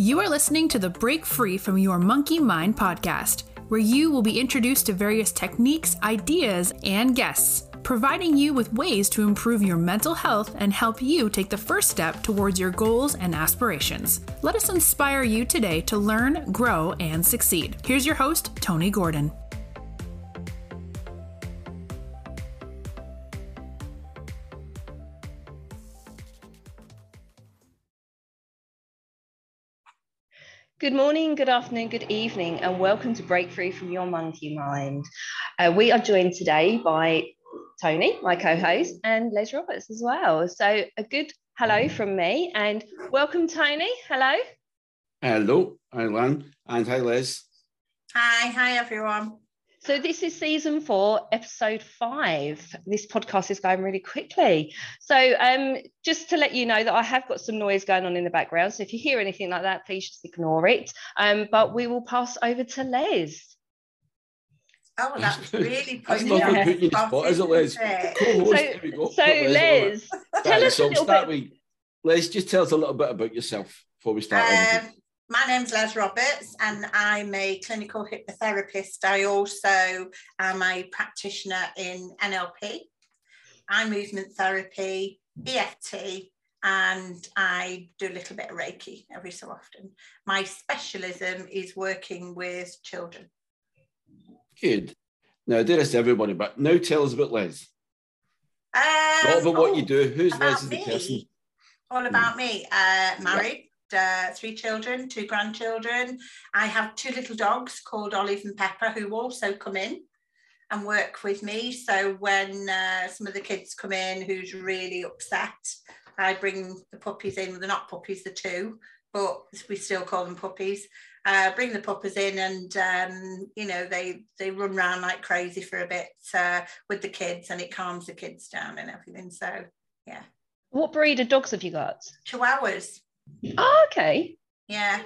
You are listening to the Break Free from Your Monkey Mind podcast, where you will be introduced to various techniques, ideas, and guests, providing you with ways to improve your mental health and help you take the first step towards your goals and aspirations. Let us inspire you today to learn, grow, and succeed. Here's your host, Tony Gordon. Good morning, good afternoon, good evening, and welcome to Break Free from Your Monkey Mind. Uh, we are joined today by Tony, my co host, and Les Roberts as well. So, a good hello from me, and welcome, Tony. Hello. Hello, hi, Lan, and hi, Les. Hi, hi, everyone. So this is season four, episode five. This podcast is going really quickly. So um, just to let you know that I have got some noise going on in the background. So if you hear anything like that, please just ignore it. Um, but we will pass over to Les. Oh, well, that's really That's putting not you going on to put you in the the spot, is it, spot, Les? isn't it? Co-host, So, there we go. so Put Les Les, tell us so a I'll little start bit. with, Les, just tell us a little bit about yourself before we start. Um, everything. My name's Les Roberts, and I'm a clinical hypnotherapist. I also am a practitioner in NLP, eye movement therapy, EFT, and I do a little bit of Reiki every so often. My specialism is working with children. Good. Now, this everybody, but now tell us about Les. Um, Not about what oh, you do. Who's Les as the person? all about me. Uh, married, uh, three children, two grandchildren. I have two little dogs called Olive and Pepper who also come in and work with me. So when uh, some of the kids come in who's really upset, I bring the puppies in. They're not puppies, the two, but we still call them puppies. Uh, bring the puppies in and um, you know they they run around like crazy for a bit uh, with the kids and it calms the kids down and everything so yeah What breed of dogs have you got? chihuahuas Oh, okay. Yeah.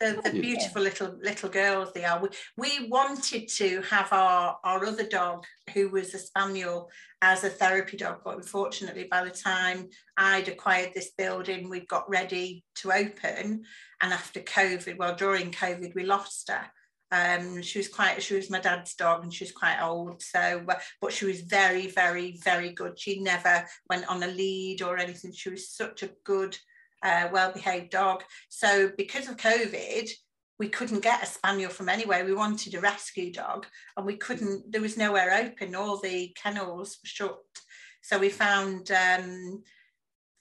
The, the beautiful little little girls they are. We, we wanted to have our, our other dog, who was a spaniel, as a therapy dog, but unfortunately, by the time I'd acquired this building, we got ready to open. And after COVID, well, during COVID, we lost her. Um, she was quite, she was my dad's dog and she was quite old. So, but, but she was very, very, very good. She never went on a lead or anything. She was such a good, uh, well-behaved dog. So because of COVID, we couldn't get a spaniel from anywhere. We wanted a rescue dog, and we couldn't. There was nowhere open. All the kennels were shut. So we found um,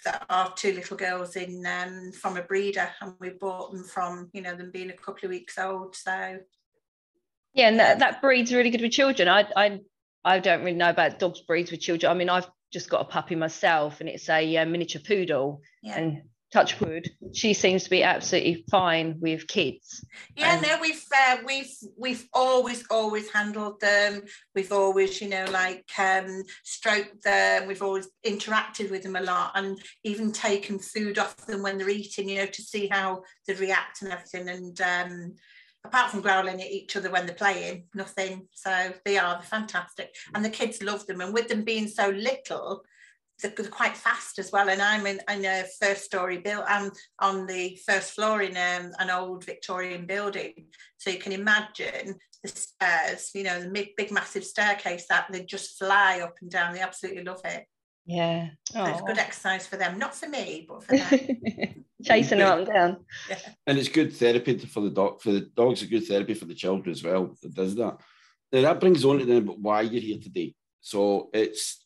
that our two little girls in um, from a breeder, and we bought them from you know them being a couple of weeks old. So Yeah, and that, that breed's really good with children. I, I I don't really know about dogs breeds with children. I mean, I've just got a puppy myself, and it's a, uh miniature poodle. yeah, And touch wood, she seems to be absolutely fine with kids. yeah. and- No, we've uh, we've we've always always handled them. We've always you know like um, stroked them. We've always interacted with them a lot, and even taken food off them when they're eating. You know to see how they react and everything. And um, apart from growling at each other when they're playing, nothing. So they are fantastic, and the kids love them. And with them being so little, they're, they're quite fast as well. And I'm in, in a first story build. I'm on the first floor in um, an old Victorian building, so you can imagine the stairs. You know, the big, big massive staircase that they just fly up and down. They absolutely love it. Yeah. So it's good exercise for them, not for me, but for them. Chasing her up and down. And it's good therapy for the dog. For the dogs, a good therapy for the children as well. That does that. Now that brings on to then about why you're here today. So it's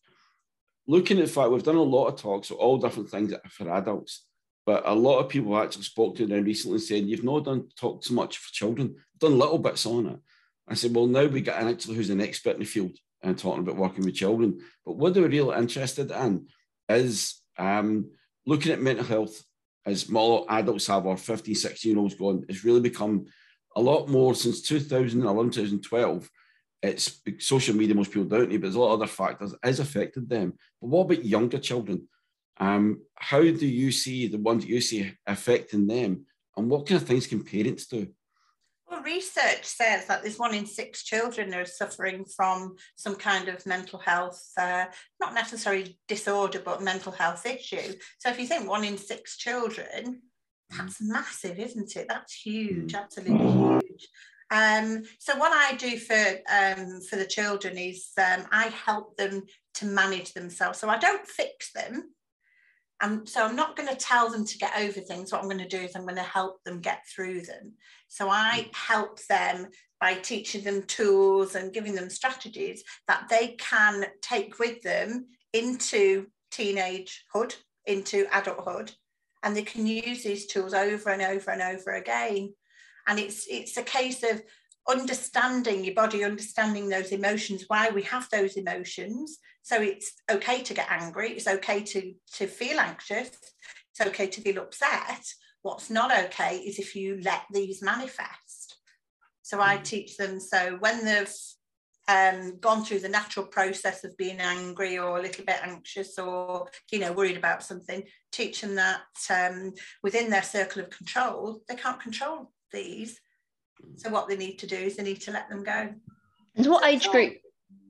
looking at the fact we've done a lot of talks, so all different things for adults. But a lot of people actually spoke to now recently saying you've not done talk so much for children, done little bits on it. I said, well, now we got an actually who's an expert in the field and talking about working with children. But what they're really interested in is um, looking at mental health as more adults have, or 15, 16 year olds gone, it's really become a lot more since 2011, 2012. It's social media, most people don't know, but there's a lot of other factors that has affected them. But what about younger children? Um, how do you see the ones that you see affecting them? And what kind of things can parents do? Well, research says that there's one in six children are suffering from some kind of mental health, uh, not necessarily disorder, but mental health issue. So if you think one in six children, That's massive, isn't it? That's huge, mm. absolutely huge. Um, so what I do for um, for the children is um, I help them to manage themselves. So I don't fix them. And so I'm not going to tell them to get over things. What I'm going to do is I'm going to help them get through them. So I help them by teaching them tools and giving them strategies that they can take with them into teenagehood, into adulthood, and they can use these tools over and over and over again. And it's it's a case of understanding your body, understanding those emotions, why we have those emotions. So it's okay to get angry, it's okay to, to feel anxious, it's okay to feel upset. What's not okay is if you let these manifest. So I mm. teach them so when they've um, gone through the natural process of being angry or a little bit anxious or you know worried about something, teach them that um, within their circle of control, they can't control these so what they need to do is they need to let them go. And what age group?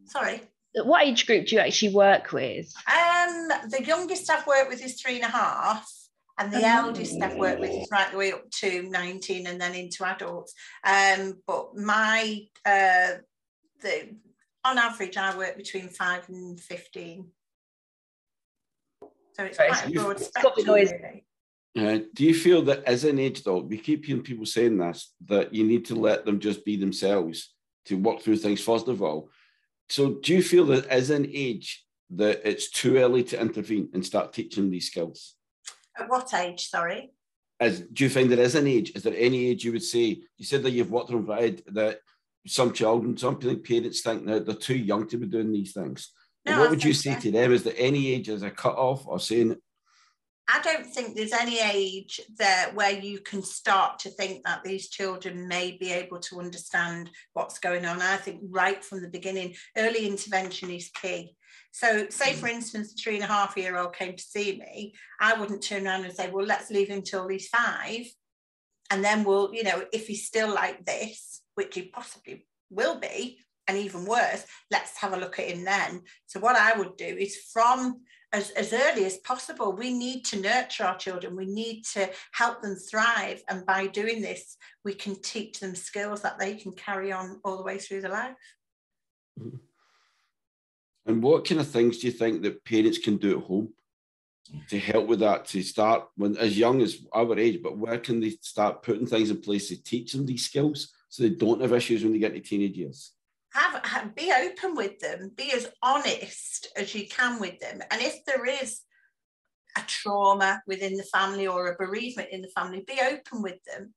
Sorry. What age group do you actually work with? Um, the youngest I've worked with is three and a half, and the oh. eldest I've worked with is right the way up to 19 and then into adults. Um, but my uh, the on average I work between five and 15. So it's quite a broad spectrum. Really. Uh, do you feel that as an age dog, we keep hearing people saying this, that you need to let them just be themselves to work through things first of all. So do you feel that as an age that it's too early to intervene and start teaching these skills? At what age, sorry? As do you find that as an age, is there any age you would say, you said that you've worked on that some children, some parents think that they're too young to be doing these things. No, what would you say so. to them? Is there any age as a cut off or saying I don't think there's any age there where you can start to think that these children may be able to understand what's going on. I think right from the beginning, early intervention is key. So, say mm. for instance, a three and a half year old came to see me, I wouldn't turn around and say, Well, let's leave him till he's five. And then we'll, you know, if he's still like this, which he possibly will be, and even worse, let's have a look at him then. So, what I would do is from as, as early as possible. We need to nurture our children. We need to help them thrive. And by doing this, we can teach them skills that they can carry on all the way through their life. Mm-hmm. And what kind of things do you think that parents can do at home to help with that? To start when as young as our age, but where can they start putting things in place to teach them these skills so they don't have issues when they get to teenage years? Have, have be open with them be as honest as you can with them. And if there is a trauma within the family or a bereavement in the family be open with them.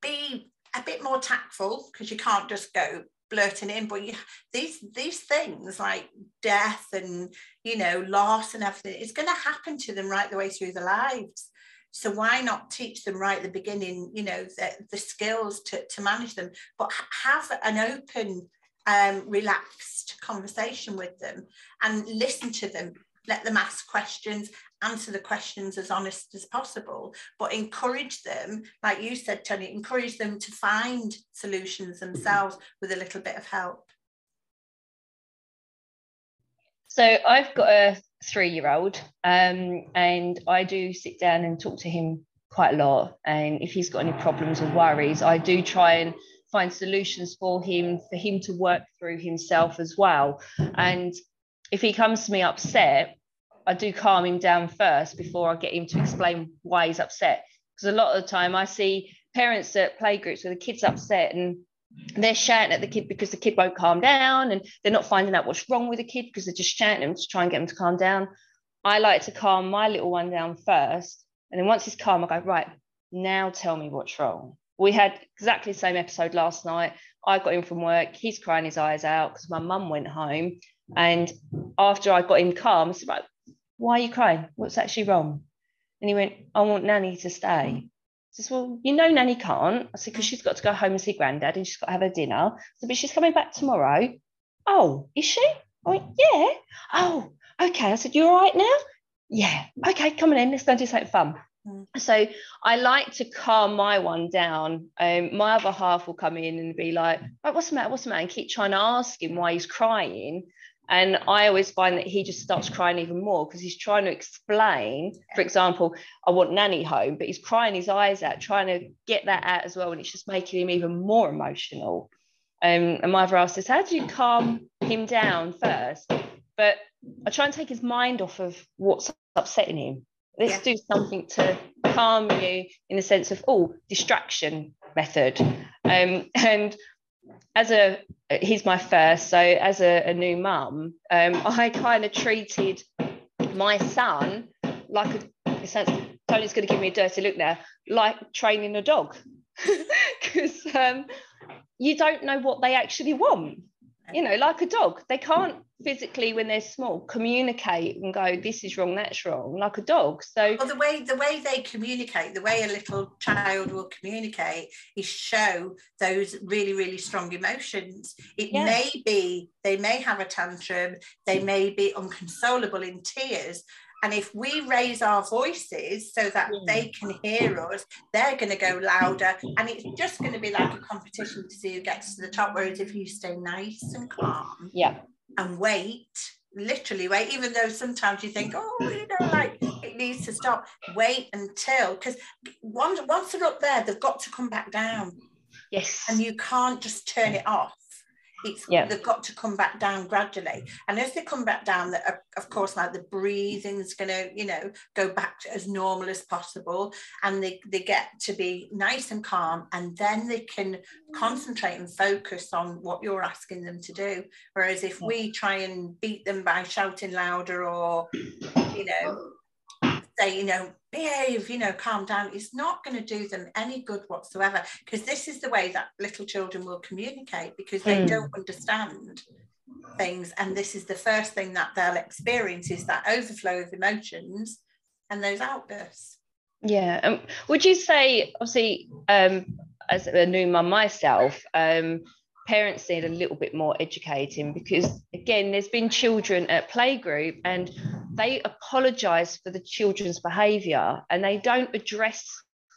Be a bit more tactful because you can't just go blurting in but you, these these things like death and you know loss and everything it's going to happen to them right the way through their lives so why not teach them right at the beginning, you know, the, the skills to, to manage them, but have an open, um, relaxed conversation with them and listen to them. Let them ask questions, answer the questions as honest as possible, but encourage them, like you said, Tony, encourage them to find solutions mm-hmm. themselves with a little bit of help. So I've got a three year old, um, and I do sit down and talk to him quite a lot. And if he's got any problems or worries, I do try and find solutions for him, for him to work through himself as well. And if he comes to me upset, I do calm him down first before I get him to explain why he's upset. Because a lot of the time I see parents at playgroups where the kid's upset and they're shouting at the kid because the kid won't calm down and they're not finding out what's wrong with the kid because they're just shouting them to try and get them to calm down. I like to calm my little one down first. And then once he's calm, I go, right, now tell me what's wrong. We had exactly the same episode last night. I got in from work, he's crying his eyes out because my mum went home. And after I got him calm, I said, right, why are you crying? What's actually wrong? And he went, I want Nanny to stay says, Well, you know, Nanny can't. I said, Because she's got to go home and see Granddad and she's got to have her dinner. I said, But she's coming back tomorrow. Oh, is she? I went, Yeah. Oh, okay. I said, You're all right now? Yeah. Okay, come on in. Let's go do something fun. Mm. So I like to calm my one down. Um, my other half will come in and be like, oh, what's the matter? What's the matter? And keep trying to ask him why he's crying. And I always find that he just starts crying even more because he's trying to explain, for example, I want nanny home, but he's crying his eyes out, trying to get that out as well. And it's just making him even more emotional. Um, and my other says, How do you calm him down first? But I try and take his mind off of what's upsetting him. Let's yeah. do something to calm you in the sense of, oh, distraction method. Um, and as a he's my first so as a, a new mum um, i kind of treated my son like a sounds tony's going to give me a dirty look now like training a dog. Because um, you don't know what they actually want you know like a dog. They can't physically when they're small communicate and go this is wrong that's wrong like a dog. So well the way the way they communicate the way a little child will communicate is show those really really strong emotions. It yeah. may be they may have a tantrum they may be unconsolable in tears and if we raise our voices so that yeah. they can hear us, they're going to go louder. And it's just going to be like a competition to see who gets to the top. Whereas if you stay nice and calm, yeah, and wait, literally wait, even though sometimes you think, oh, you know, like it needs to stop. Wait until because once once they're up there, they've got to come back down. Yes. And you can't just turn it off. It's yeah. they've got to come back down gradually. And as they come back down, that uh, of course, like the breathing is going to, you know, go back to as normal as possible. And they, they get to be nice and calm. And then they can concentrate and focus on what you're asking them to do. Whereas if we try and beat them by shouting louder or, you know, say, you know, behave, you know, calm down, it's not going to do them any good whatsoever because this is the way that little children will communicate because they mm. don't understand things. And this is the first thing that they'll experience is that overflow of emotions and those outbursts. Yeah. Um, would you say, obviously, um, as a new mum myself, um, parents need a little bit more educating because again there's been children at playgroup and they apologize for the children's behavior and they don't address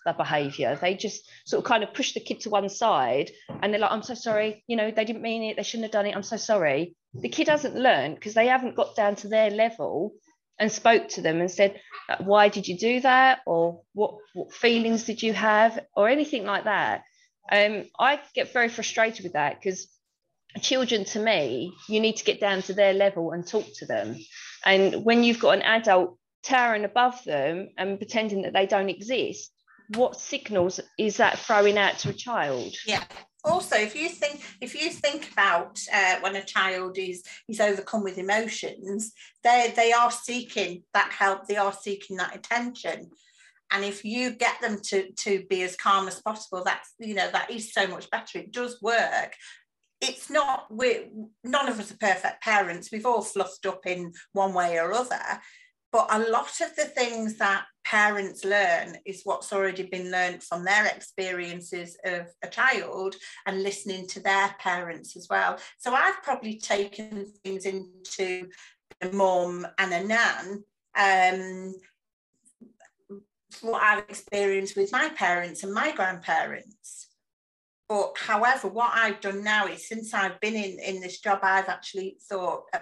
the behavior. They just sort of kind of push the kid to one side and they're like i'm so sorry. You know they didn't mean it. They shouldn't have done it. I'm so sorry. The kid hasn't learned because they haven't got down to their level and spoke to them and said why did you do that? Or what what feelings did you have? Or anything like that. Um, I get very frustrated with that because children to me, you need to get down to their level and talk to them. And when you've got an adult towering above them and pretending that they don't exist, what signals is that throwing out to a child? Yeah. Also, if you think if you think about uh, when a child is is overcome with emotions, they they are seeking that help, they are seeking that attention and if you get them to to be as calm as possible that's you know that is so much better it does work it's not we none of us are perfect parents we've all fluffed up in one way or other but a lot of the things that parents learn is what's already been learned from their experiences of a child and listening to their parents as well so i've probably taken things into a mum and a nan um, what I've experienced with my parents and my grandparents. But however, what I've done now is since I've been in, in this job, I've actually thought, uh,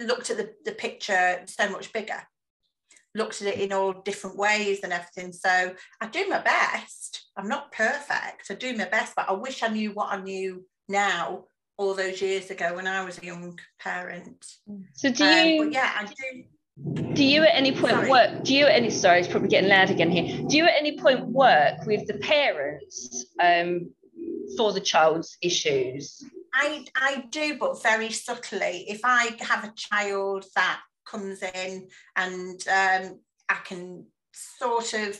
looked at the, the picture so much bigger, looked at it in all different ways and everything. So I do my best. I'm not perfect. I do my best, but I wish I knew what I knew now all those years ago when I was a young parent. So do you? Um, yeah, I do do you at any point sorry. work do you at any sorry it's probably getting loud again here do you at any point work with the parents um, for the child's issues i i do but very subtly if i have a child that comes in and um, i can sort of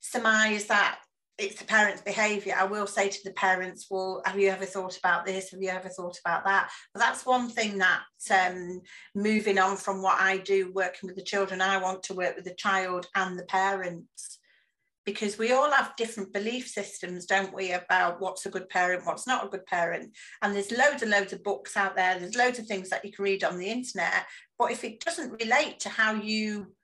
surmise that it's the parents' behaviour, I will say to the parents, well, have you ever thought about this? Have you ever thought about that? But that's one thing that um, moving on from what I do, working with the children, I want to work with the child and the parents because we all have different belief systems, don't we, about what's a good parent, what's not a good parent. And there's loads and loads of books out there, there's loads of things that you can read on the internet. But if it doesn't relate to how you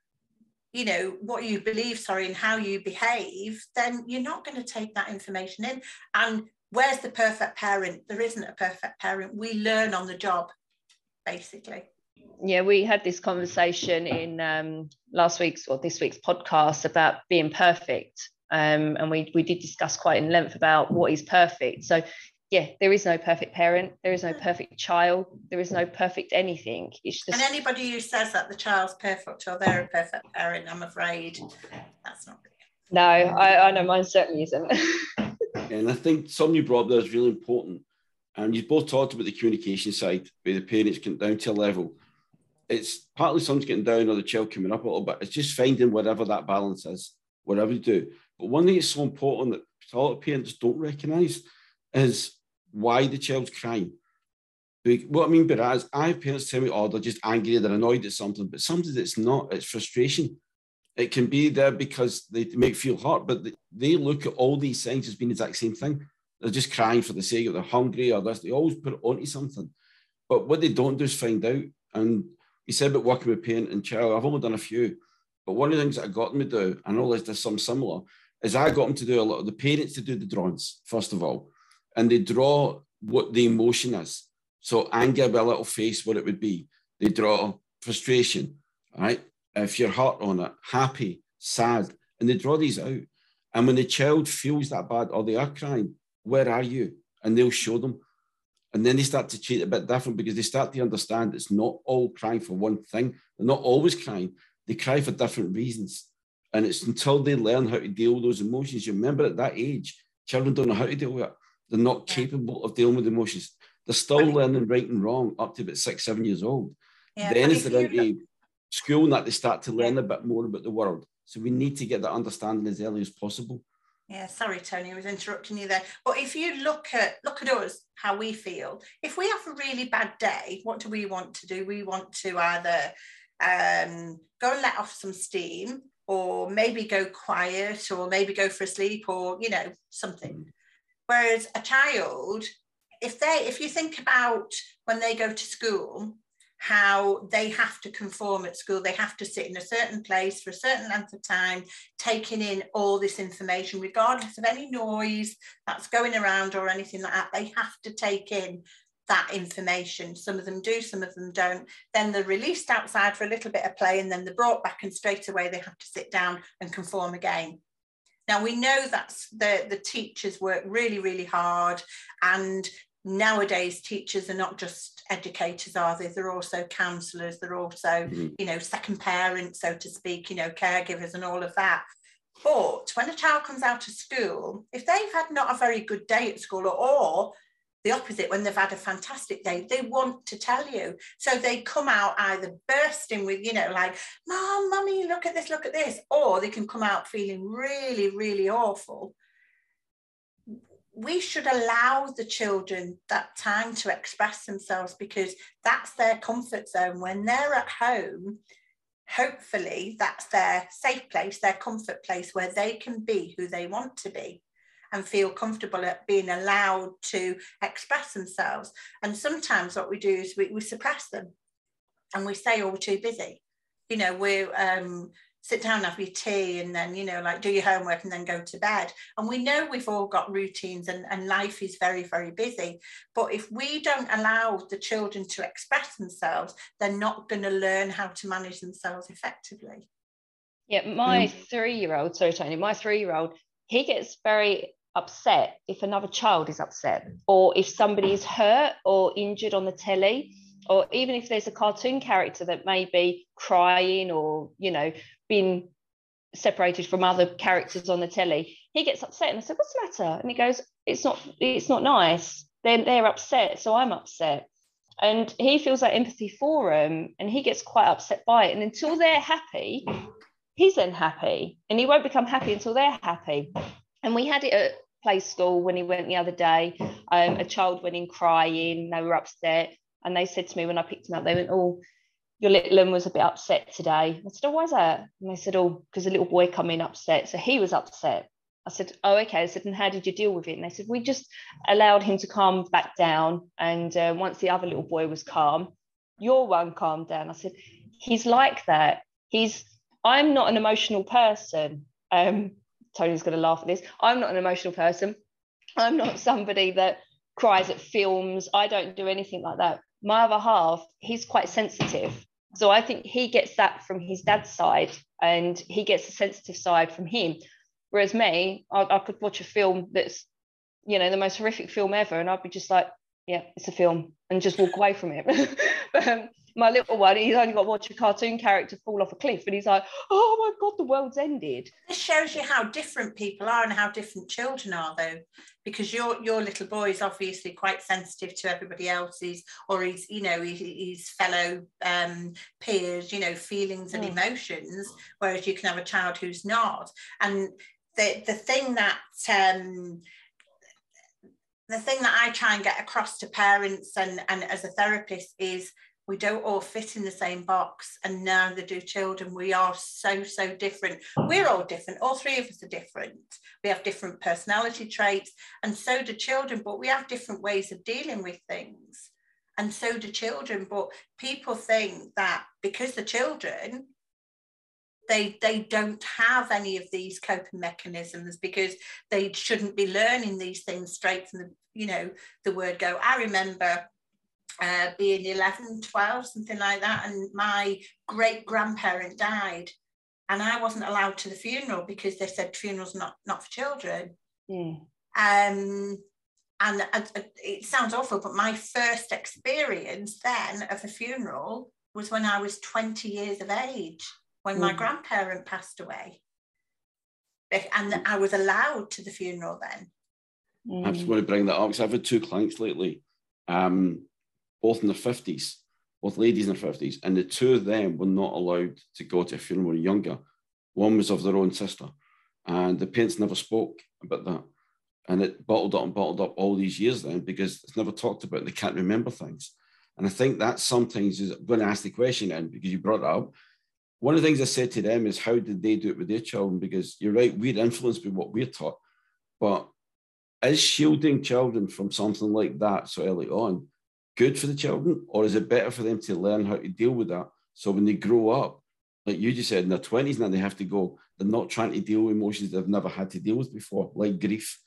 you know what you believe sorry and how you behave then you're not going to take that information in and where's the perfect parent there isn't a perfect parent we learn on the job basically. Yeah, we had this conversation in um, last week's or this week's podcast about being perfect. Um, and we, we did discuss quite in length about what is perfect. So yeah, there is no perfect parent, there is no perfect child, there is no perfect anything. It's just and anybody who says that the child's perfect or they're a perfect parent, I'm afraid that's not real. No, I, I know mine certainly isn't. and I think something you brought up there is really important. And you both talked about the communication side, where the parents get down to a level. It's partly someone's getting down or the child coming up a little bit. It's just finding whatever that balance is, whatever you do. But one thing that's so important that of parents don't recognise is why the child's crying. What I mean by that is, I have parents tell me, oh, they're just angry, they're annoyed at something, but sometimes it's not, it's frustration. It can be there because they make feel hurt, but they look at all these things as being the exact same thing. They're just crying for the sake of they're hungry or this. They always put it onto something. But what they don't do is find out. And you said about working with parent and child, I've only done a few. But one of the things that I got them to do, I know there's some similar, is I got them to do a lot of the parents to do the drawings, first of all and they draw what the emotion is. So anger with a little face, what it would be. They draw frustration, right? If you're hurt on it, happy, sad, and they draw these out. And when the child feels that bad or they are crying, where are you? And they'll show them. And then they start to treat it a bit different because they start to understand it's not all crying for one thing. They're not always crying. They cry for different reasons. And it's until they learn how to deal with those emotions. You remember at that age, children don't know how to deal with it. They're not capable of dealing with emotions. They're still learning right and wrong up to about six, seven years old. Yeah, then as they're into school and that they start to learn a bit more about the world. So we need to get that understanding as early as possible. Yeah, sorry, Tony, I was interrupting you there. But if you look at look at us, how we feel. If we have a really bad day, what do we want to do? We want to either um, go and let off some steam, or maybe go quiet, or maybe go for a sleep, or you know something. Mm. Whereas a child, if they, if you think about when they go to school, how they have to conform at school, they have to sit in a certain place for a certain length of time, taking in all this information, regardless of any noise that's going around or anything like that. They have to take in that information. Some of them do, some of them don't. Then they're released outside for a little bit of play and then they're brought back and straight away they have to sit down and conform again. Now we know that the, the teachers work really, really hard and nowadays teachers are not just educators are they they're also counselors they're also mm-hmm. you know second parents so to speak you know caregivers and all of that. But when a child comes out of school if they've had not a very good day at school or the opposite when they've had a fantastic day they want to tell you. So they come out either bursting with you know like mom mummy look at this look at this or they can come out feeling really really awful we should allow the children that time to express themselves because that's their comfort zone when they're at home hopefully that's their safe place their comfort place where they can be who they want to be and feel comfortable at being allowed to express themselves. And sometimes what we do is we, we suppress them and we say, oh, we're too busy. You know, we're, um, sit down, have your tea, and then, you know, like do your homework and then go to bed. And we know we've all got routines and, and life is very, very busy. But if we don't allow the children to express themselves, they're not going to learn how to manage themselves effectively. Yeah, my mm. three year old, sorry, Tony, my three year old, he gets very upset if another child is upset or if somebody is hurt or injured on the telly or even if there's a cartoon character that may be crying or you know being separated from other characters on the telly he gets upset and i said what's the matter and he goes it's not it's not nice then they're upset so i'm upset and he feels that empathy for them and he gets quite upset by it and until they're happy he's then happy and he won't become happy until they're happy and we had it at play school when he went the other day. Um, a child went in crying, they were upset. And they said to me when I picked him up, they went, Oh, your little one was a bit upset today. I said, Oh, why is that? And they said, Oh, because a little boy come in upset. So he was upset. I said, Oh, okay. I said, And how did you deal with it? And they said, We just allowed him to calm back down. And uh, once the other little boy was calm, your one calmed down. I said, He's like that. He's, I'm not an emotional person. Um, Tony's going to laugh at this. I'm not an emotional person. I'm not somebody that cries at films. I don't do anything like that. My other half, he's quite sensitive. So I think he gets that from his dad's side and he gets the sensitive side from him. Whereas me, I, I could watch a film that's, you know, the most horrific film ever, and I'd be just like, yeah, it's a film, and just walk away from it. um, my little one, he's only got to watch a cartoon character fall off a cliff, and he's like, "Oh my god, the world's ended." This shows you how different people are and how different children are, though, because your your little boy is obviously quite sensitive to everybody else's, or his you know his, his fellow um, peers, you know, feelings and mm. emotions, whereas you can have a child who's not. And the the thing that um, the thing that I try and get across to parents and, and as a therapist is we don't all fit in the same box and neither do children. We are so so different. We're all different. All three of us are different. We have different personality traits and so do children but we have different ways of dealing with things. And so do children but people think that because the children they they don't have any of these coping mechanisms because they shouldn't be learning these things straight from the you know the word go. I remember uh, being 11 12 something like that and my great grandparent died and i wasn't allowed to the funeral because they said funerals not not for children mm. um and it sounds awful but my first experience then of a funeral was when i was 20 years of age when mm. my grandparent passed away and I was allowed to the funeral then Mm. I just want to bring that up because I've had two clients lately, um, both in their 50s, both ladies in their 50s, and the two of them were not allowed to go to a funeral younger. One was of their own sister, and the parents never spoke about that. And it bottled up and bottled up all these years then because it's never talked about and they can't remember things. And I think that sometimes is I'm going to ask the question then because you brought it up. One of the things I said to them is how did they do it with their children? Because you're right, we're influenced by what we're taught, but is shielding children from something like that so early on good for the children, or is it better for them to learn how to deal with that? So when they grow up, like you just said, in their 20s now, they have to go, they're not trying to deal with emotions they've never had to deal with before, like grief.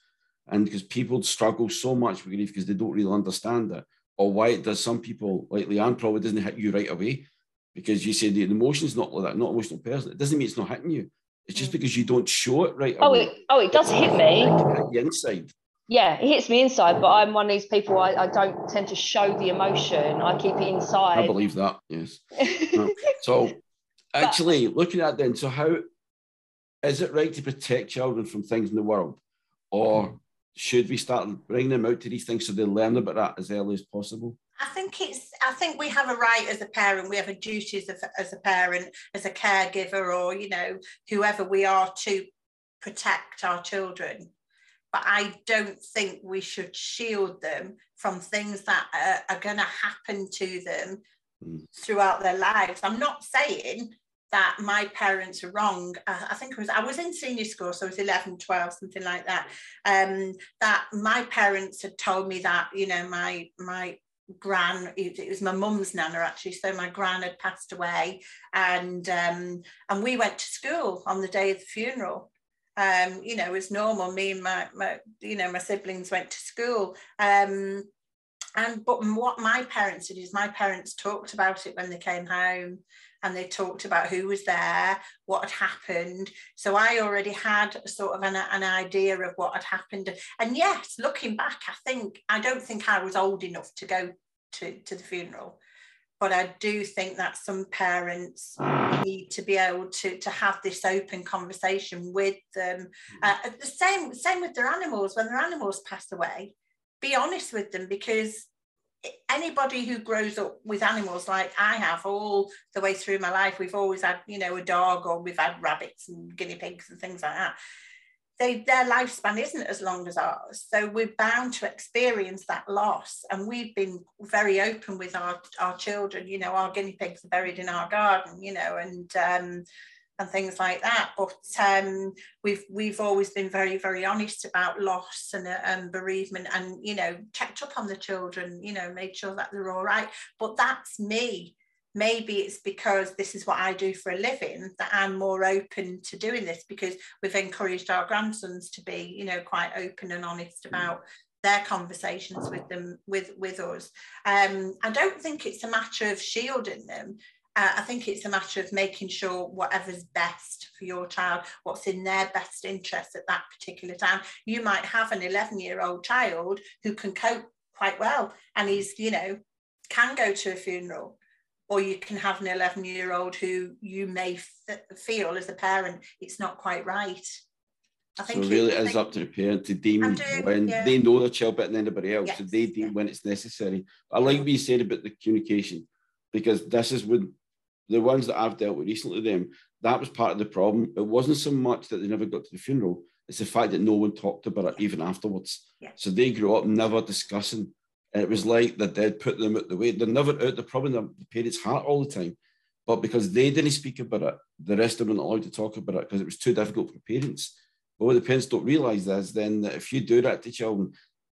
And because people struggle so much with grief because they don't really understand it, or why it does some people, like Leanne, probably doesn't hit you right away because you say the emotion's not like that, not emotional person. It doesn't mean it's not hitting you. It's just mm. because you don't show it right oh, away. It, oh, it does hit me. Inside yeah, it hits me inside, but I'm one of these people, I, I don't tend to show the emotion. I keep it inside. I believe that, yes. so, actually, but, looking at then, so how is it right to protect children from things in the world? Or should we start bringing them out to these things so they learn about that as early as possible? I think it's. I think we have a right as a parent. We have a duty as a, as a parent, as a caregiver, or you know, whoever we are to protect our children but I don't think we should shield them from things that are, are going to happen to them mm. throughout their lives. I'm not saying that my parents are wrong. I, I, think it was I was in senior school, so I was 11, 12, something like that. Um, that my parents had told me that you know my my gran it, was my mum's nana actually so my gran had passed away and um, and we went to school on the day of the funeral um, you know, as normal. Me and my, my, you know, my siblings went to school. Um, and but what my parents did is my parents talked about it when they came home and they talked about who was there, what had happened. So I already had sort of an, an idea of what had happened. And yes, looking back, I think I don't think I was old enough to go to, to the funeral but I do think that some parents need to be able to, to have this open conversation with them. Uh, the same same with their animals. When their animals pass away, be honest with them because anybody who grows up with animals like I have all the way through my life, we've always had you know a dog or we've had rabbits and guinea pigs and things like that they, their lifespan isn't as long as ours. So we're bound to experience that loss. And we've been very open with our, our children, you know, our guinea pigs are buried in our garden, you know, and um, and things like that. But um, we've we've always been very, very honest about loss and, and bereavement and, you know, checked up on the children, you know, made sure that they're all right. But that's me maybe it's because this is what I do for a living that I'm more open to doing this because we've encouraged our grandsons to be, you know, quite open and honest mm. about their conversations with them with with us um, i don't think it's a matter of shielding them uh, I think it's a matter of making sure whatever's best for your child, what's in their best interest at that particular time. You might have an 11 year old child who can cope quite well and he's, you know, can go to a funeral. Or you can have an 11 year old who you may f- feel as a parent, it's not quite right. I think so really it is up to the parent to deem when yeah. they know their child better than anybody else, yes. so they deem yeah. when it's necessary. I like what you said about the communication, because this is when the ones that I've dealt with recently, them that was part of the problem. It wasn't so much that they never got to the funeral; it's the fact that no one talked about it even afterwards. Yeah. So they grew up never discussing. It was like the dead put them out the way. They're never out the problem the parents' heart all the time. But because they didn't speak about it, the rest of them weren't allowed to talk about it because it was too difficult for parents. But what the parents don't realise is then that if you do that to children,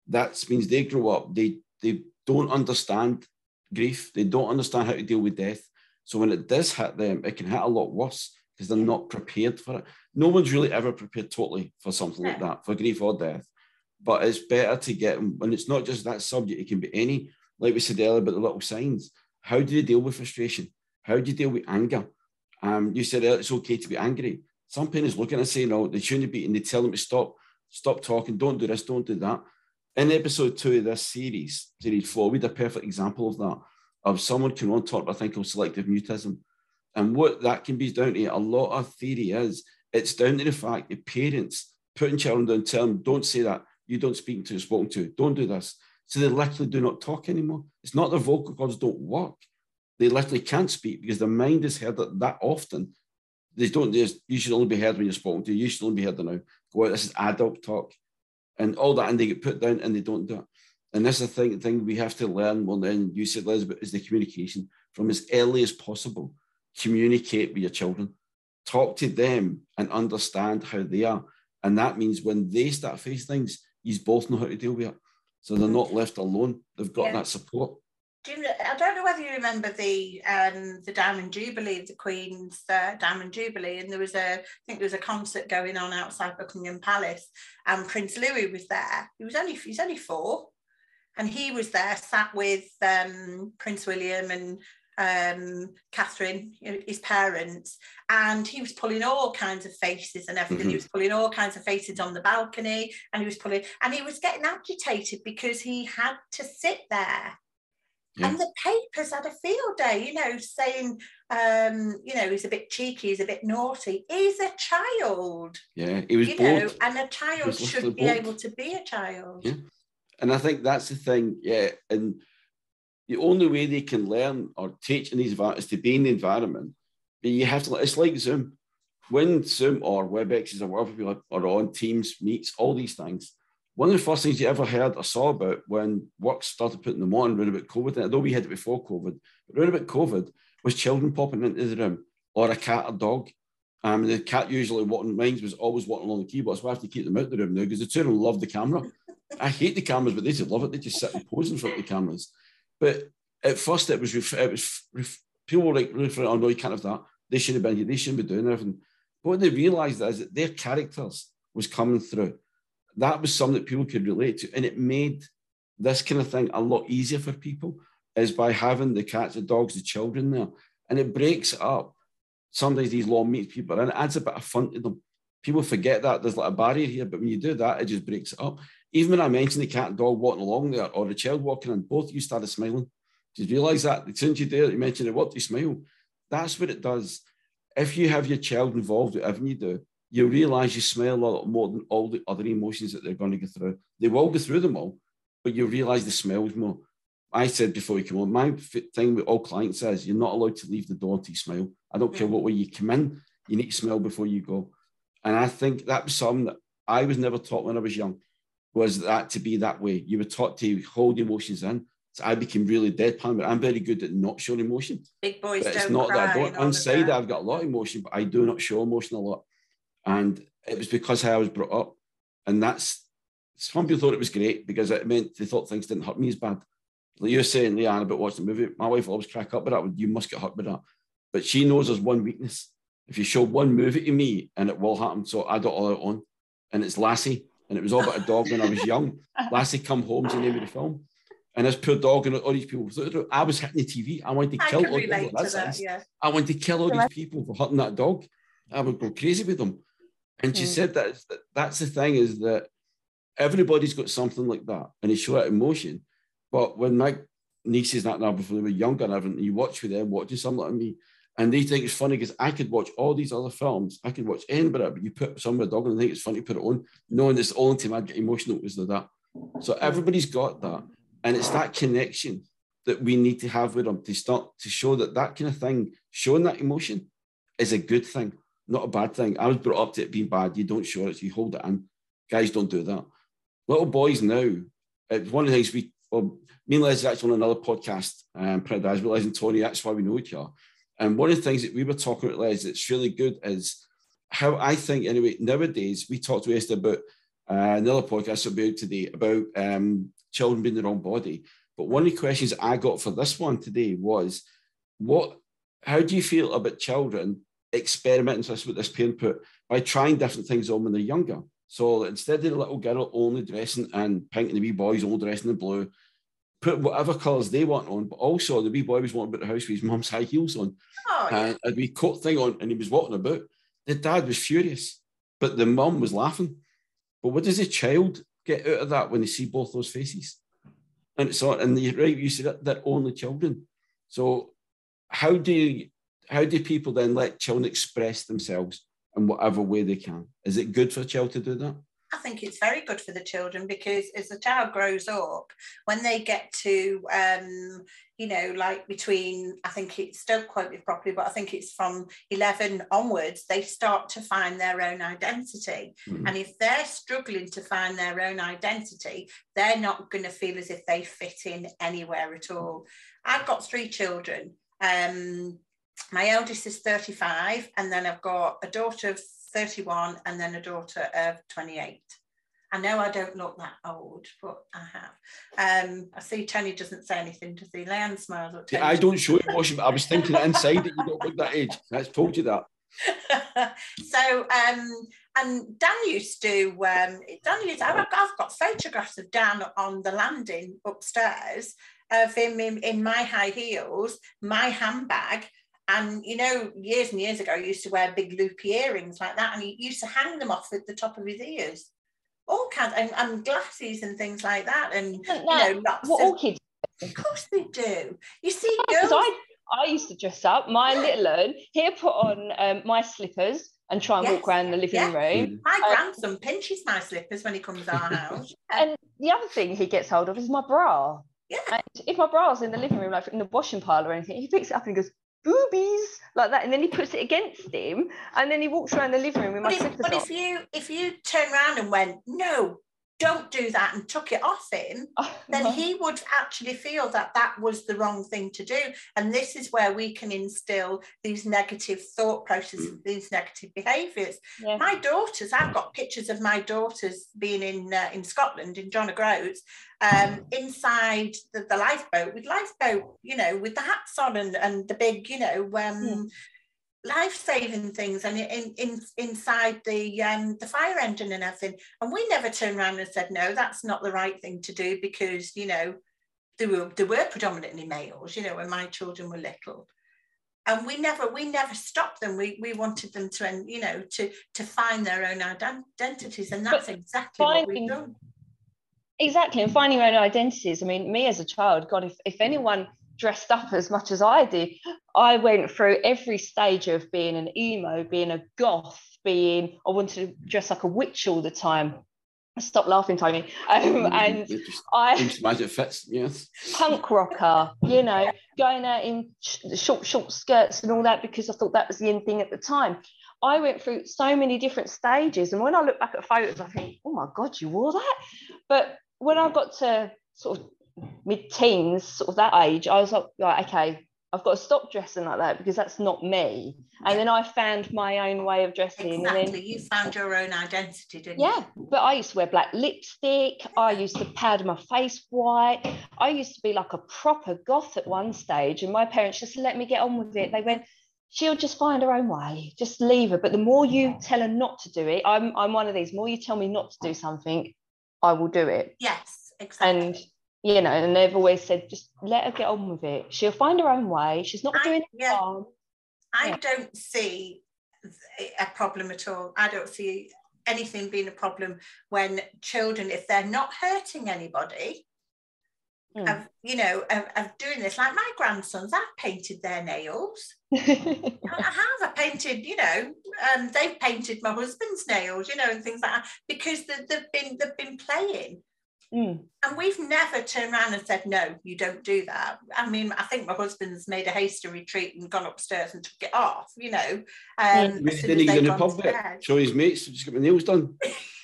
that means they grow up, they they don't understand grief, they don't understand how to deal with death. So when it does hit them, it can hit a lot worse because they're not prepared for it. No one's really ever prepared totally for something like that, for grief or death. But it's better to get them. when it's not just that subject, it can be any, like we said earlier about the little signs. How do you deal with frustration? How do you deal with anger? Um, you said it's okay to be angry. Some parents look at it and say, no, they shouldn't be, and they tell them to stop, stop talking, don't do this, don't do that. In episode two of this series, series four, we had a perfect example of that of someone can on top, I think, of selective mutism. And what that can be down to, a lot of theory is it's down to the fact that parents putting children down, tell them, don't say that, you don't speak to, spoken to, don't do this. So they literally do not talk anymore. It's not their vocal cords don't work. They literally can't speak because their mind is heard that, that often. They don't just, you should only be heard when you're spoken to, you should only be heard now. Go out, this is adult talk. And all that, and they get put down and they don't do it. And that's the thing, thing we have to learn. Well, then you said, Elizabeth, is the communication from as early as possible. Communicate with your children, talk to them, and understand how they are. And that means when they start face things, you both know how to deal with it. So they're not left alone. They've got yeah. that support. Do you, I don't know whether you remember the um, the Diamond Jubilee, the Queen's uh, Diamond Jubilee, and there was a I think there was a concert going on outside Buckingham Palace, and Prince Louis was there. He was only he's only four, and he was there, sat with um, Prince William and um, Catherine, his parents, and he was pulling all kinds of faces and everything. Mm-hmm. He was pulling all kinds of faces on the balcony, and he was pulling, and he was getting agitated because he had to sit there. Yeah. And the papers had a field day, you know, saying, um, you know, he's a bit cheeky, he's a bit naughty. He's a child. Yeah, he was you bored. know, and a child should be bored. able to be a child. Yeah. And I think that's the thing, yeah. And the only way they can learn or teach in these is to be in the environment. But you have to, it's like Zoom. When Zoom or WebEx or whatever people are on, Teams, Meets, all these things, one of the first things you ever heard or saw about when work started putting them on around about COVID, and although we had it before COVID, but around about COVID was children popping into the room or a cat or dog. Um, the cat usually walking, mine was always walking along the keyboard, so I have to keep them out the room now because the two of them love the camera. I hate the cameras, but they just love it. They just sit and pose in front of the cameras. But at first, it was it was people were like, "Oh no, you can't have that. They shouldn't have been here. They shouldn't be doing everything." But what they realised is that their characters was coming through. That was something that people could relate to, and it made this kind of thing a lot easier for people. Is by having the cats, the dogs, the children there, and it breaks up. Sometimes these long meets people, and it adds a bit of fun to them. People forget that there's like a barrier here, but when you do that, it just breaks it up. Even when I mentioned the cat and dog walking along there or the child walking and both you started smiling. Did you realise that? As soon as you do it, you mentioned it, what do you smile? That's what it does. If you have your child involved, whatever you do, you realise you smile a lot more than all the other emotions that they're going to go through. They will go through them all, but you realise the smiles more. I said before you come on, my thing with all clients is you're not allowed to leave the door until you smile. I don't care mm. what way you come in, you need to smile before you go. And I think that was something that I was never taught when I was young was that to be that way. You were taught to hold emotions in. So I became really deadpan, but I'm very good at not showing emotion. Big boys but it's not that I don't. Inside, I've got a lot of emotion, but I do not show emotion a lot. And it was because how I was brought up. And that's some people thought it was great because it meant they thought things didn't hurt me as bad. Like you're saying, Leanne, about watching the movie, my wife always crack up with that. You must get hurt with that. But she knows there's one weakness. If you show one movie to me and it will happen, so I don't allow it on. And it's Lassie and it was all about a dog when I was young. Lassie Come Home's the name of the film. And this poor dog and all these people. I was hitting the TV. I wanted to kill all relate to that, yeah. I wanted to kill all these people for hurting that dog. I would go crazy with them. And she mm. said that that's the thing is that everybody's got something like that and they show that emotion. But when my nieces that now before they were younger and everything, you watch with them watching something like me, and they think it's funny because I could watch all these other films, I could watch anybody, but you put some of a dog and I think it's funny to put it on, knowing it's the only time I'd get emotional was that. So everybody's got that. And it's that connection that we need to have with them to start to show that that kind of thing, showing that emotion is a good thing, not a bad thing. I was brought up to it being bad. You don't show it, you hold it in. Guys don't do that. Little boys now, it's one of the things we, well, me and Les actually on another podcast, um, Paradise, Les and Tony, that's why we know each other. And one of the things that we were talking about, Les, that's really good is how I think, anyway, nowadays, we talked to Esther about uh, another podcast about today about um, children being their own body. But one of the questions I got for this one today was, what? How do you feel about children experimenting with this parent put by trying different things on when they're younger? So instead of the little girl only dressing in pink and the wee boys all dressing in blue, put whatever colours they want on. But also the wee boy was walking about the house with his mum's high heels on oh, yeah. and a wee coat thing on, and he was walking about. The dad was furious, but the mum was laughing. But what does a child get out of that when they see both those faces? And it's on, and you're right, you said that they're only children. So how do you, how do people then let children express themselves in whatever way they can? Is it good for a child to do that? I think it's very good for the children because as the child grows up, when they get to, um, you know, like between, I think it's, don't quote me properly, but I think it's from 11 onwards, they start to find their own identity. Mm-hmm. And if they're struggling to find their own identity, they're not going to feel as if they fit in anywhere at all. I've got three children. Um, my eldest is 35, and then I've got a daughter of 31 and then a daughter of 28. I know I don't look that old, but I have. Um, I see Tony doesn't say anything, does he? Leanne smiles at Tony. I don't show emotion, but I was thinking inside that you don't look that age. I told you that. so um and Dan used to um Dan used I've, I've got photographs of Dan on the landing upstairs of him in, in my high heels, my handbag, and you know, years and years ago, he used to wear big loopy earrings like that, and he used to hang them off at the top of his ears, all kinds, and, and glasses and things like that. And you know, lots what of, all kids. Of course they do. You see, girls. I, I used to dress up. My little one, he'll put on um, my slippers and try and yes. walk around the living yeah. room. My um, grandson pinches my slippers when he comes to our house. and the other thing he gets hold of is my bra. Yeah. And if my bra's in the living room, like in the washing pile or anything, he picks it up and he goes, boobies like that and then he puts it against him and then he walks around the living room with but my if, but if you if you turn around and went no don't do that and took it off him, then he would actually feel that that was the wrong thing to do. And this is where we can instill these negative thought processes, mm. these negative behaviours. Yeah. My daughters, I've got pictures of my daughters being in uh, in Scotland in John O'Groats, um, inside the, the, lifeboat with lifeboat, you know, with the hats on and, and the big, you know, um, mm life-saving things and in, in inside the um the fire engine and everything. And we never turned around and said no that's not the right thing to do because you know there were there were predominantly males you know when my children were little. And we never we never stopped them. We we wanted them to you know to to find their own identities and that's but exactly finding, what we've done. Exactly and finding your own identities. I mean me as a child god if, if anyone dressed up as much as I did. I went through every stage of being an emo, being a goth, being I wanted to dress like a witch all the time. Stop laughing, Tony. Um, and I it fits, yes. Punk rocker, you know, going out in short, short skirts and all that because I thought that was the in thing at the time. I went through so many different stages, and when I look back at photos, I think, oh my god, you wore that. But when I got to sort of mid-teens, sort of that age, I was like, right, okay, I've got to stop dressing like that because that's not me. And then I found my own way of dressing. Exactly. And then, you found your own identity, didn't yeah, you? Yeah. But I used to wear black lipstick. I used to powder my face white. I used to be like a proper goth at one stage. And my parents just let me get on with it. They went, she'll just find her own way. Just leave her. But the more you tell her not to do it, I'm I'm one of these. The more you tell me not to do something, I will do it. Yes, exactly. And you know, and they've always said, just let her get on with it. She'll find her own way. She's not I- doing yeah. harm. I Yeah. don't see a problem at all. I don't see anything being a problem when children, if they're not hurting anybody, Mm. of you know, of, of doing this. Like my grandsons, I've painted their nails. I have. I painted, you know, um, they've painted my husband's nails, you know, and things like that because they've been they've been playing. Mm. And we've never turned around and said, no, you don't do that. I mean, I think my husband's made a hasty retreat and gone upstairs and took it off, you know. Um, Maybe as soon then as he they've in the pub to bit, bed. show his mates, just got my nails done.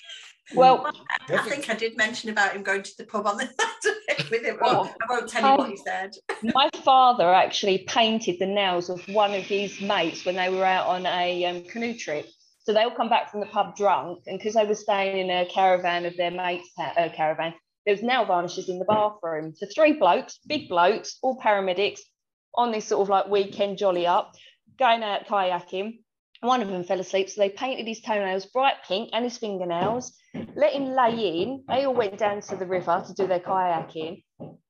well, I Perfect. think I did mention about him going to the pub on the Saturday with him. Well, Well, I won't tell you what he said. my father actually painted the nails of one of his mates when they were out on a um, canoe trip. So they all come back from the pub drunk, and because they were staying in a caravan of their mates' uh, caravan, there was nail varnishes in the bathroom. So three blokes, big blokes, all paramedics, on this sort of like weekend jolly up, going out kayaking. One of them fell asleep, so they painted his toenails bright pink and his fingernails, let him lay in. They all went down to the river to do their kayaking.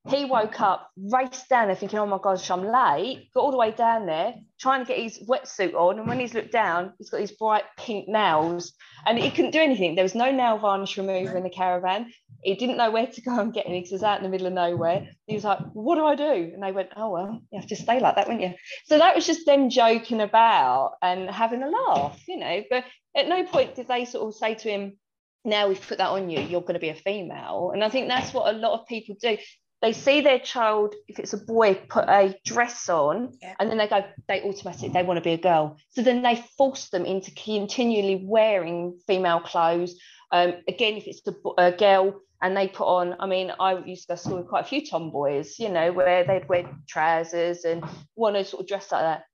He woke up, raced down there thinking, oh my gosh, I'm late. Got all the way down there, trying to get his wetsuit on. And when he's looked down, he's got these bright pink nails and he couldn't do anything. There was no nail varnish remover in the caravan. He didn't know where to go and get any because out in the middle of nowhere. He was like, what do I do? And they went, oh, well, you have to stay like that, wouldn't you? So that was just them joking about and having a laugh, you know. But at no point did they sort of say to him, now we've put that on you, you're going to be a female. And I think that's what a lot of people do. They see their child, if it's a boy, put a dress on, Yeah. and then they go, they automatically, they want to be a girl. So then they force them into continually wearing female clothes. Um, again, if it's a, a girl and they put on, I mean, I used to go to school with quite a few tomboys, you know, where they'd wear trousers and want to sort of dress like that.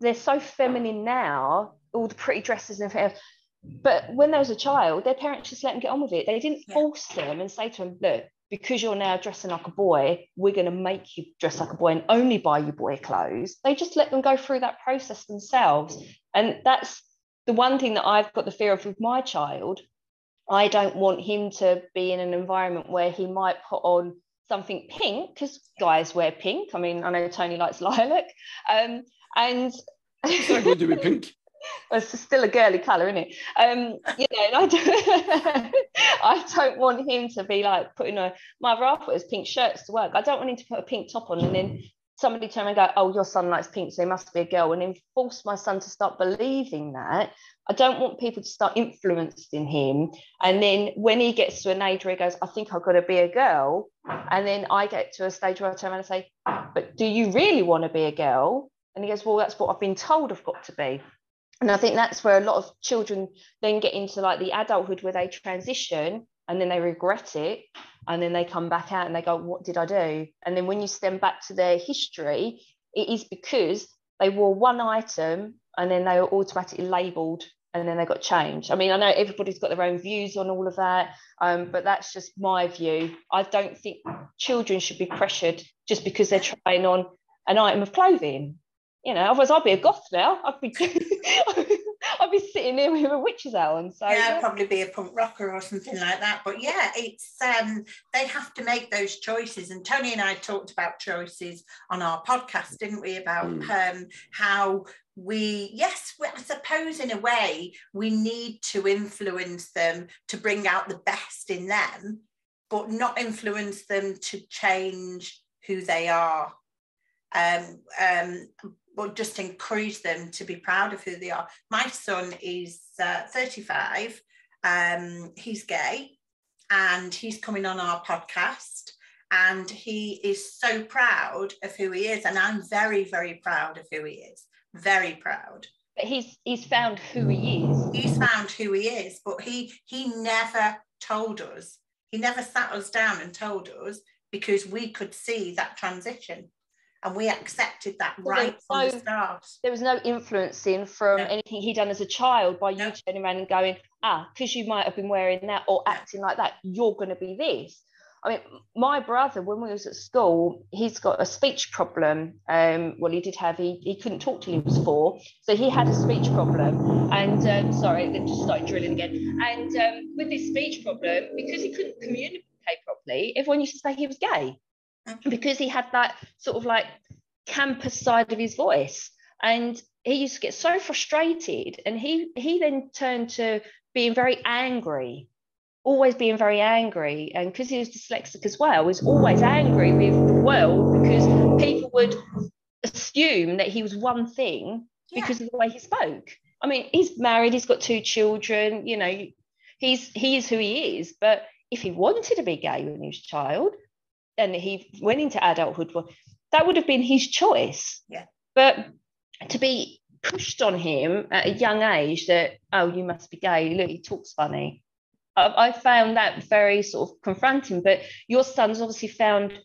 They're so feminine now, all the pretty dresses and everything else. But when they was a child, their parents just let them get on with it. They didn't Yeah. force them and say to them, look, because you're now dressing like a boy, we're going to make you dress like a boy and only buy you boy clothes. They just let them go through that process themselves. And that's the one thing that I've got the fear of with my child. I don't want him to be in an environment where he might put on something pink because guys wear pink. I mean, I know Tony likes lilac. Um, and going to do with pink? Well, it's still a girly colour, isn't it? Um, you know, I don't, I don't want him to be like putting a my other half wears pink shirts to work. I don't want him to put a pink top on and then somebody turn and go, Oh, your son likes pink, so he must be a girl, and then force my son to start believing that. I don't want people to start influencing him. And then when he gets to an age where he goes, I think I've got to be a girl, and then I get to a stage where I turn around and say, But do you really want to be a girl? And he goes, Well, that's what I've been told I've got to be. And I think that's where a lot of children then get into like the adulthood where they transition and then they regret it. And then they come back out and they go, What did I do? And then when you stem back to their history, it is because they wore one item and then they were automatically labeled and then they got changed. I mean, I know everybody's got their own views on all of that, um, but that's just my view. I don't think children should be pressured just because they're trying on an item of clothing. You know, otherwise I'd be a goth now. I'd be, I'd be sitting here with a witch's hat on. So yeah, yeah. probably be a punk rocker or something like that. But yeah, it's um, they have to make those choices. And Tony and I talked about choices on our podcast, didn't we? About Mm. um, how we, yes, we- I suppose in a way we need to influence them to bring out the best in them, but not influence them to change who they are. Um, um, but just encourage them to be proud of who they are. My son is uh, 35. Um, he's gay and he's coming on our podcast and he is so proud of who he is. And I'm very, very proud of who he is. Very proud. But he's he's found who he is. He's found who he is, but he he never told us. He never sat us down and told us because we could see that transition and we accepted that Well, right from the start. There was no influencing from No. anything he'd done as a child by you turning around and going, ah, because you might have been wearing that or No. acting like that, you're going to be this. I mean, my brother, when we was at school, he's got a speech problem. Um, well, he did have, he, he couldn't talk till he was four. So he had a speech problem. And um, sorry, they just started drilling again. And um, with this speech problem, because he couldn't communicate properly, everyone used to say he was gay because he had that sort of like campus side of his voice. And he used to get so frustrated. And he, he then turned to being very angry always being very angry and because he was dyslexic as well he was always angry with the world because people would assume that he was one thing yeah. because of the way he spoke i mean he's married he's got two children you know he's he is who he is but if he wanted to be gay when he was a child and he went into adulthood well that would have been his choice yeah but to be pushed on him at a young age that oh you must be gay look he talks funny I found that very sort of confronting. But your son's obviously found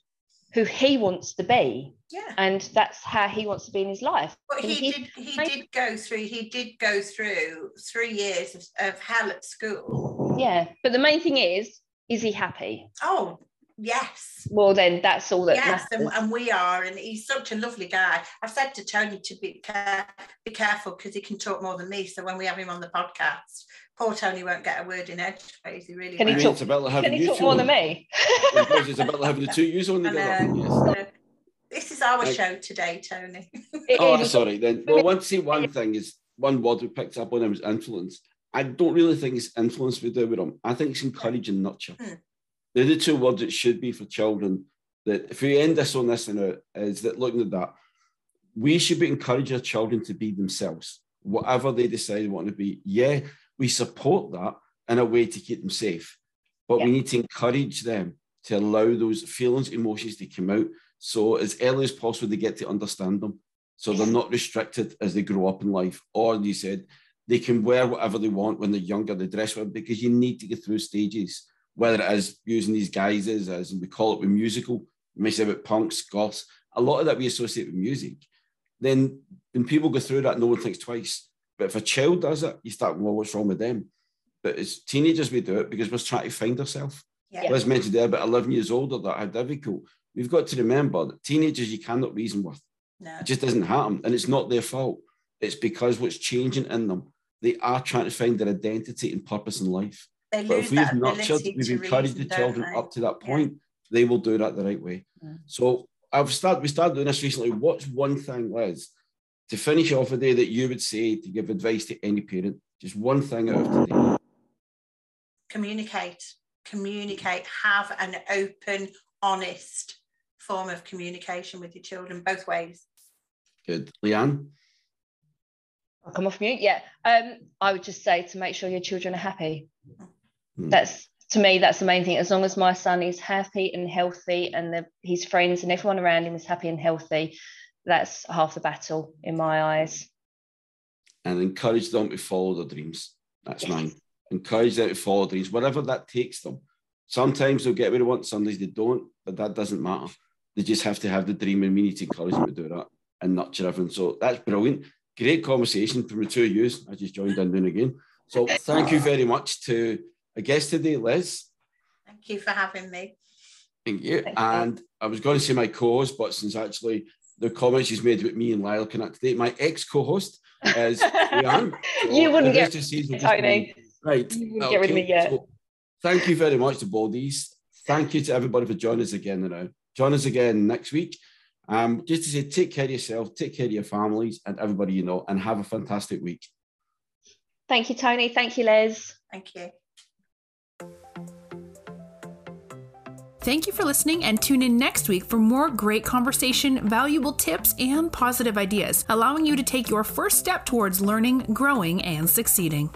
who he wants to be. Yeah. And that's how he wants to be in his life. But he, he, did he did go through he did go through three years of, of hell at school. Yeah. But the main thing is, is he happy? Oh, Yes. Well, then that's all that. Yes, and, and, we are, and he's such a lovely guy. I've said to Tony to be care, be careful because he can talk more than me. So when we have him on the podcast, poor Tony won't get a word in edgeways. He really. Can he talk? Can he talk more than me? it's about having the two use on together. Yes. This is our show today, Tony. oh, sorry. Then, well, one see one thing is one word we picked up on him was influence. I don't really think it's influence we do with him. I think it's encourage and nurture. Hmm. They're the two words it should be for children. That if we end this on this note, uh, is that looking at that, we should be encouraging our children to be themselves, whatever they decide they want to be. Yeah, we support that in a way to keep them safe, but yeah. we need to encourage them to allow those feelings, emotions to come out. So as early as possible, they get to understand them. So they're not restricted as they grow up in life. Or you said they can wear whatever they want when they're younger, they dress well, because you need to get through stages whether it is using these guises, as we call it with musical, we may say about punks, goths, a lot of that we associate with music. Then when people go through that, no one thinks twice. But if a child does it, you start, well, what's wrong with them? But as teenagers, we do it because we're trying to find ourselves. Yeah. As mentioned there, about 11 years older, that how difficult. We've got to remember that teenagers you cannot reason with. No. It just doesn't happen. And it's not their fault. It's because what's changing in them, they are trying to find their identity and purpose in life they but if we've nurtured, we've encouraged the children they? up to that point, yeah. they will do that the right way. Yeah. So I've started, we started doing this recently. What's one thing, Liz, to finish off a day that you would say to give advice to any parent? Just one thing out of today. Communicate, communicate, have an open, honest form of communication with your children, both ways. Good. Leanne? I'll come off mute. Yeah. Um, I would just say to make sure your children are happy. Mm. That's to me, that's the main thing. As long as my son is happy and healthy, and the, his friends and everyone around him is happy and healthy, that's half the battle in my eyes. And encourage them to follow their dreams. That's yes. mine. Encourage them to follow dreams, whatever that takes them. Sometimes they'll get where they want, sometimes they don't, but that doesn't matter. They just have to have the dream, and we need to encourage them to do that and nurture everyone. So that's brilliant. Great conversation from the two of you. I just joined in again. So thank you very much to a guest today, Liz. Thank you for having me. Thank you. Thank and you. I was going to say my co-host, but since actually the comments she's made with me and Lyle cannot today, my ex-co-host is Leanne. So you wouldn't get Tony. Right. You wouldn't okay. get rid of me yet. So thank you very much to Baldies. Thank you to everybody for joining us again now. Join us again next week. Um, just to say, take care of yourself, take care of your families and everybody you know, and have a fantastic week. Thank you, Tony. Thank you, Liz. Thank you. Thank you for listening and tune in next week for more great conversation, valuable tips, and positive ideas, allowing you to take your first step towards learning, growing, and succeeding.